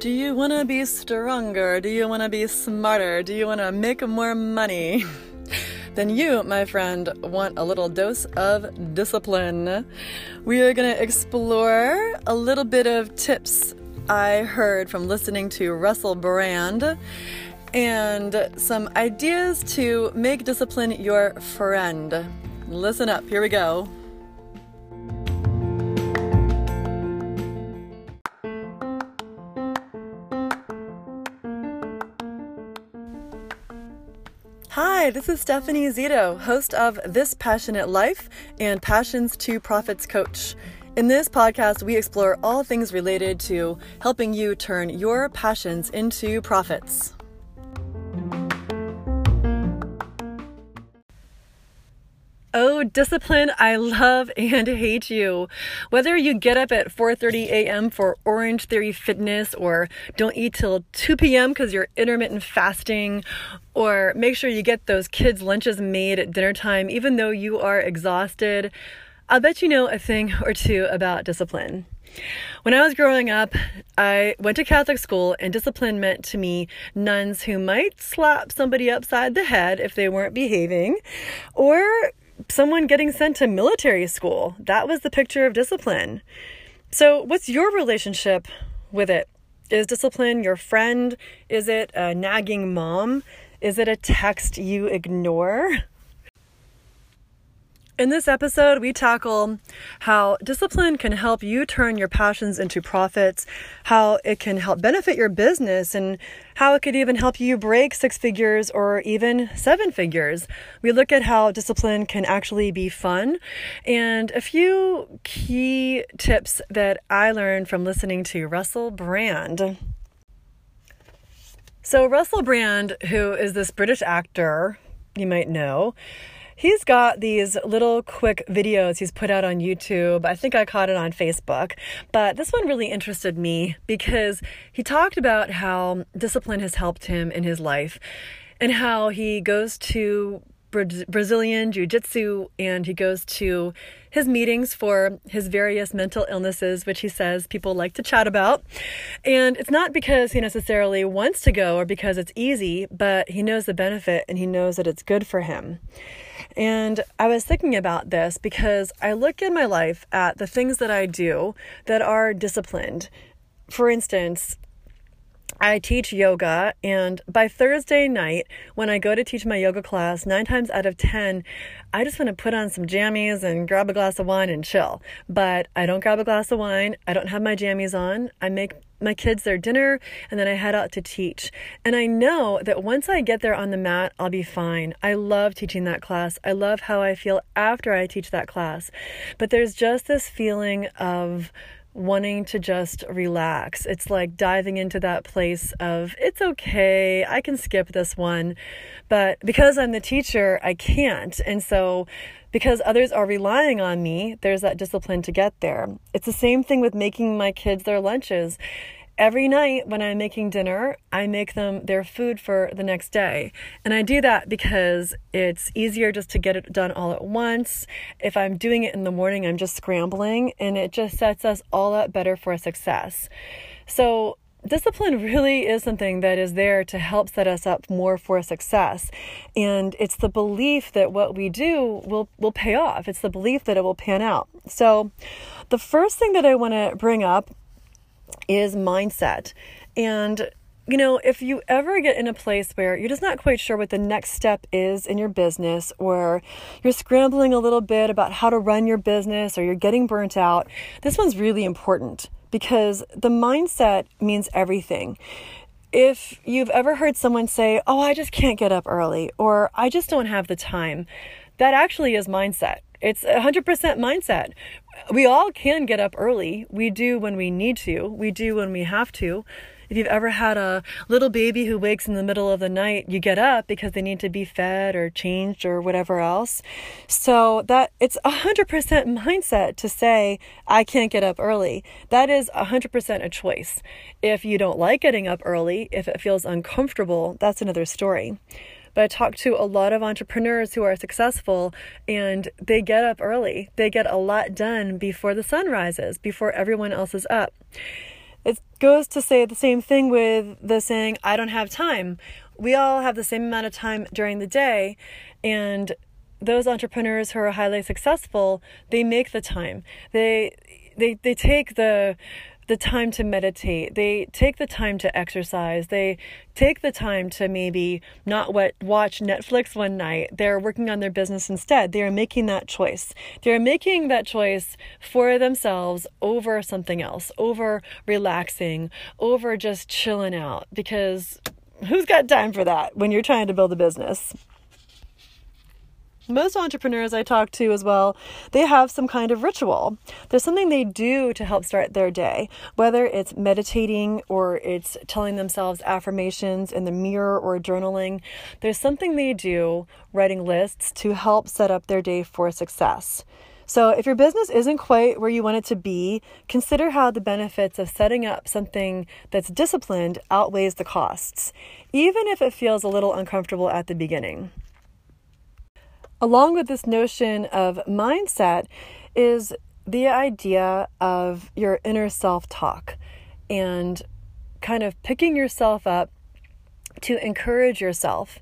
Do you want to be stronger? Do you want to be smarter? Do you want to make more money? then you, my friend, want a little dose of discipline. We are going to explore a little bit of tips I heard from listening to Russell Brand and some ideas to make discipline your friend. Listen up, here we go. Hi, this is Stephanie Zito, host of This Passionate Life and Passions to Profits Coach. In this podcast, we explore all things related to helping you turn your passions into profits. Oh, discipline, I love and hate you. Whether you get up at 4:30 a.m. for Orange Theory Fitness or don't eat till 2 p.m. cuz you're intermittent fasting or make sure you get those kids lunches made at dinner time even though you are exhausted, I'll bet you know a thing or two about discipline. When I was growing up, I went to Catholic school, and discipline meant to me nuns who might slap somebody upside the head if they weren't behaving, or someone getting sent to military school. That was the picture of discipline. So, what's your relationship with it? Is discipline your friend? Is it a nagging mom? Is it a text you ignore? In this episode, we tackle how discipline can help you turn your passions into profits, how it can help benefit your business, and how it could even help you break six figures or even seven figures. We look at how discipline can actually be fun and a few key tips that I learned from listening to Russell Brand. So, Russell Brand, who is this British actor you might know, He's got these little quick videos he's put out on YouTube. I think I caught it on Facebook, but this one really interested me because he talked about how discipline has helped him in his life and how he goes to Brazilian Jiu Jitsu and he goes to his meetings for his various mental illnesses, which he says people like to chat about. And it's not because he necessarily wants to go or because it's easy, but he knows the benefit and he knows that it's good for him. And I was thinking about this because I look in my life at the things that I do that are disciplined. For instance, I teach yoga, and by Thursday night, when I go to teach my yoga class, nine times out of 10, I just want to put on some jammies and grab a glass of wine and chill. But I don't grab a glass of wine, I don't have my jammies on. I make my kids their dinner and then I head out to teach. And I know that once I get there on the mat, I'll be fine. I love teaching that class. I love how I feel after I teach that class. But there's just this feeling of wanting to just relax. It's like diving into that place of, it's okay, I can skip this one. But because I'm the teacher, I can't. And so, because others are relying on me, there's that discipline to get there. It's the same thing with making my kids their lunches every night when I'm making dinner, I make them their food for the next day. And I do that because it's easier just to get it done all at once. If I'm doing it in the morning, I'm just scrambling and it just sets us all up better for success. So, discipline really is something that is there to help set us up more for success and it's the belief that what we do will will pay off it's the belief that it will pan out so the first thing that i want to bring up is mindset. And you know, if you ever get in a place where you're just not quite sure what the next step is in your business, or you're scrambling a little bit about how to run your business, or you're getting burnt out, this one's really important because the mindset means everything. If you've ever heard someone say, Oh, I just can't get up early, or I just don't have the time, that actually is mindset. It's 100% mindset. We all can get up early. We do when we need to, we do when we have to. If you've ever had a little baby who wakes in the middle of the night, you get up because they need to be fed or changed or whatever else. So that it's 100% mindset to say, I can't get up early. That is 100% a choice. If you don't like getting up early, if it feels uncomfortable, that's another story. But I talk to a lot of entrepreneurs who are successful and they get up early. They get a lot done before the sun rises, before everyone else is up. It goes to say the same thing with the saying, I don't have time. We all have the same amount of time during the day, and those entrepreneurs who are highly successful, they make the time. They they they take the the time to meditate. They take the time to exercise. They take the time to maybe not watch Netflix one night. They're working on their business instead. They are making that choice. They're making that choice for themselves over something else, over relaxing, over just chilling out because who's got time for that when you're trying to build a business? Most entrepreneurs I talk to as well, they have some kind of ritual. There's something they do to help start their day, whether it's meditating or it's telling themselves affirmations in the mirror or journaling. There's something they do, writing lists, to help set up their day for success. So, if your business isn't quite where you want it to be, consider how the benefits of setting up something that's disciplined outweighs the costs, even if it feels a little uncomfortable at the beginning along with this notion of mindset is the idea of your inner self talk and kind of picking yourself up to encourage yourself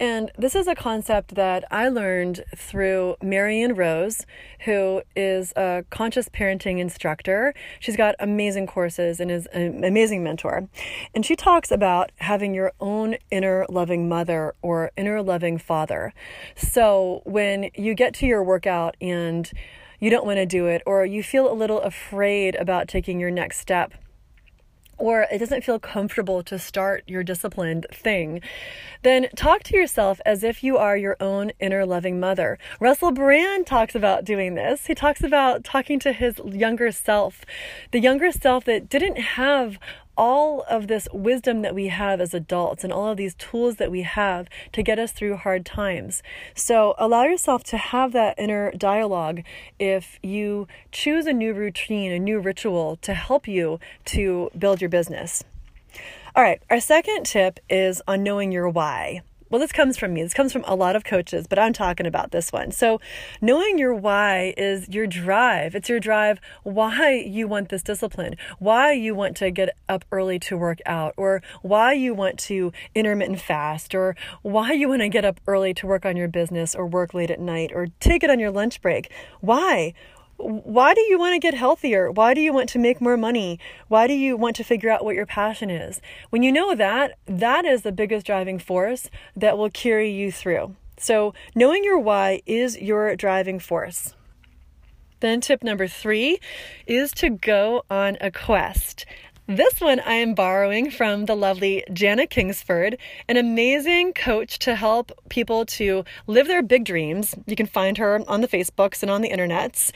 and this is a concept that I learned through Marion Rose, who is a conscious parenting instructor. She's got amazing courses and is an amazing mentor. And she talks about having your own inner loving mother or inner loving father. So when you get to your workout and you don't want to do it, or you feel a little afraid about taking your next step, or it doesn't feel comfortable to start your disciplined thing, then talk to yourself as if you are your own inner loving mother. Russell Brand talks about doing this. He talks about talking to his younger self, the younger self that didn't have all of this wisdom that we have as adults and all of these tools that we have to get us through hard times. So allow yourself to have that inner dialogue if you choose a new routine, a new ritual to help you to build your business. All right, our second tip is on knowing your why well, this comes from me. This comes from a lot of coaches, but I'm talking about this one. So, knowing your why is your drive. It's your drive why you want this discipline, why you want to get up early to work out, or why you want to intermittent fast, or why you want to get up early to work on your business, or work late at night, or take it on your lunch break. Why? Why do you want to get healthier? Why do you want to make more money? Why do you want to figure out what your passion is? When you know that, that is the biggest driving force that will carry you through. So, knowing your why is your driving force. Then, tip number three is to go on a quest. This one I am borrowing from the lovely Jana Kingsford, an amazing coach to help people to live their big dreams. You can find her on the Facebooks and on the internets.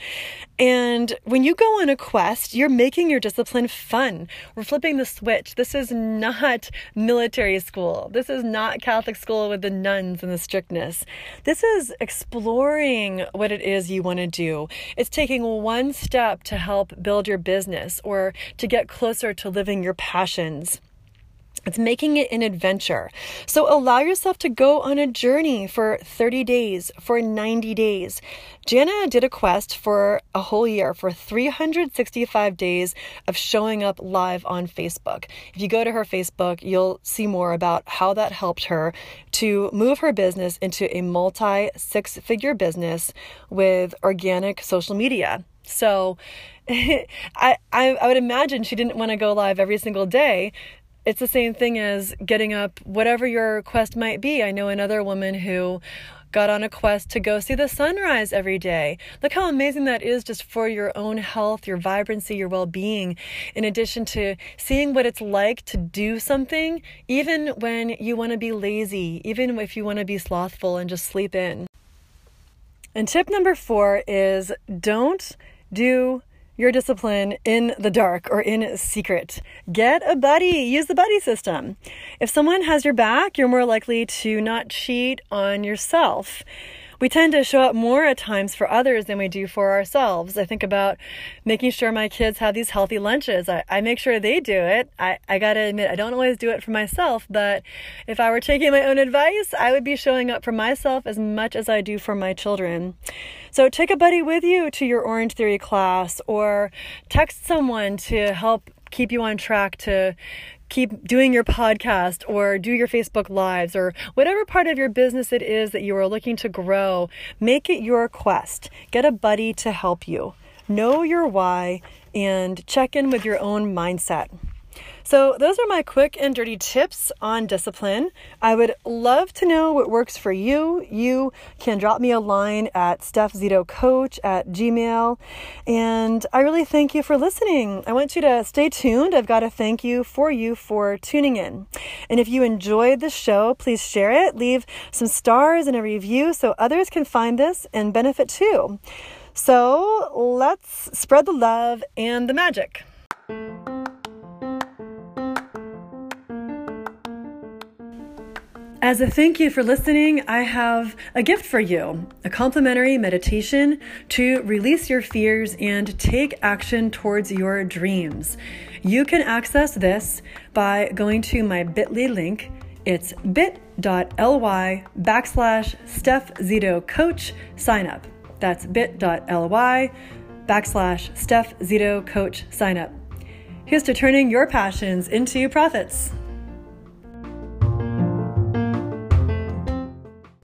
And when you go on a quest, you're making your discipline fun. We're flipping the switch. This is not military school. This is not Catholic school with the nuns and the strictness. This is exploring what it is you want to do. It's taking one step to help build your business or to get closer to to living your passions. It's making it an adventure. So allow yourself to go on a journey for 30 days, for 90 days. Jana did a quest for a whole year, for 365 days of showing up live on Facebook. If you go to her Facebook, you'll see more about how that helped her to move her business into a multi six figure business with organic social media. So I, I, I would imagine she didn't want to go live every single day. It's the same thing as getting up, whatever your quest might be. I know another woman who got on a quest to go see the sunrise every day. Look how amazing that is just for your own health, your vibrancy, your well being, in addition to seeing what it's like to do something, even when you want to be lazy, even if you want to be slothful and just sleep in. And tip number four is don't do your discipline in the dark or in secret. Get a buddy, use the buddy system. If someone has your back, you're more likely to not cheat on yourself we tend to show up more at times for others than we do for ourselves. I think about making sure my kids have these healthy lunches. I, I make sure they do it. I, I gotta admit, I don't always do it for myself, but if I were taking my own advice, I would be showing up for myself as much as I do for my children. So take a buddy with you to your Orange Theory class or text someone to help keep you on track to keep doing your podcast or do your Facebook lives or whatever part of your business it is that you are looking to grow, make it your quest. Get a buddy to help you. Know your why and check in with your own mindset. So, those are my quick and dirty tips on discipline. I would love to know what works for you. You can drop me a line at stephzitocoach at gmail. And I really thank you for listening. I want you to stay tuned. I've got a thank you for you for tuning in. And if you enjoyed the show, please share it, leave some stars and a review so others can find this and benefit too. So, let's spread the love and the magic. As a thank you for listening, I have a gift for you a complimentary meditation to release your fears and take action towards your dreams. You can access this by going to my bit.ly link. It's bit.ly backslash Steph Zito Coach sign up. That's bit.ly backslash Steph Zito Coach sign up. Here's to turning your passions into profits.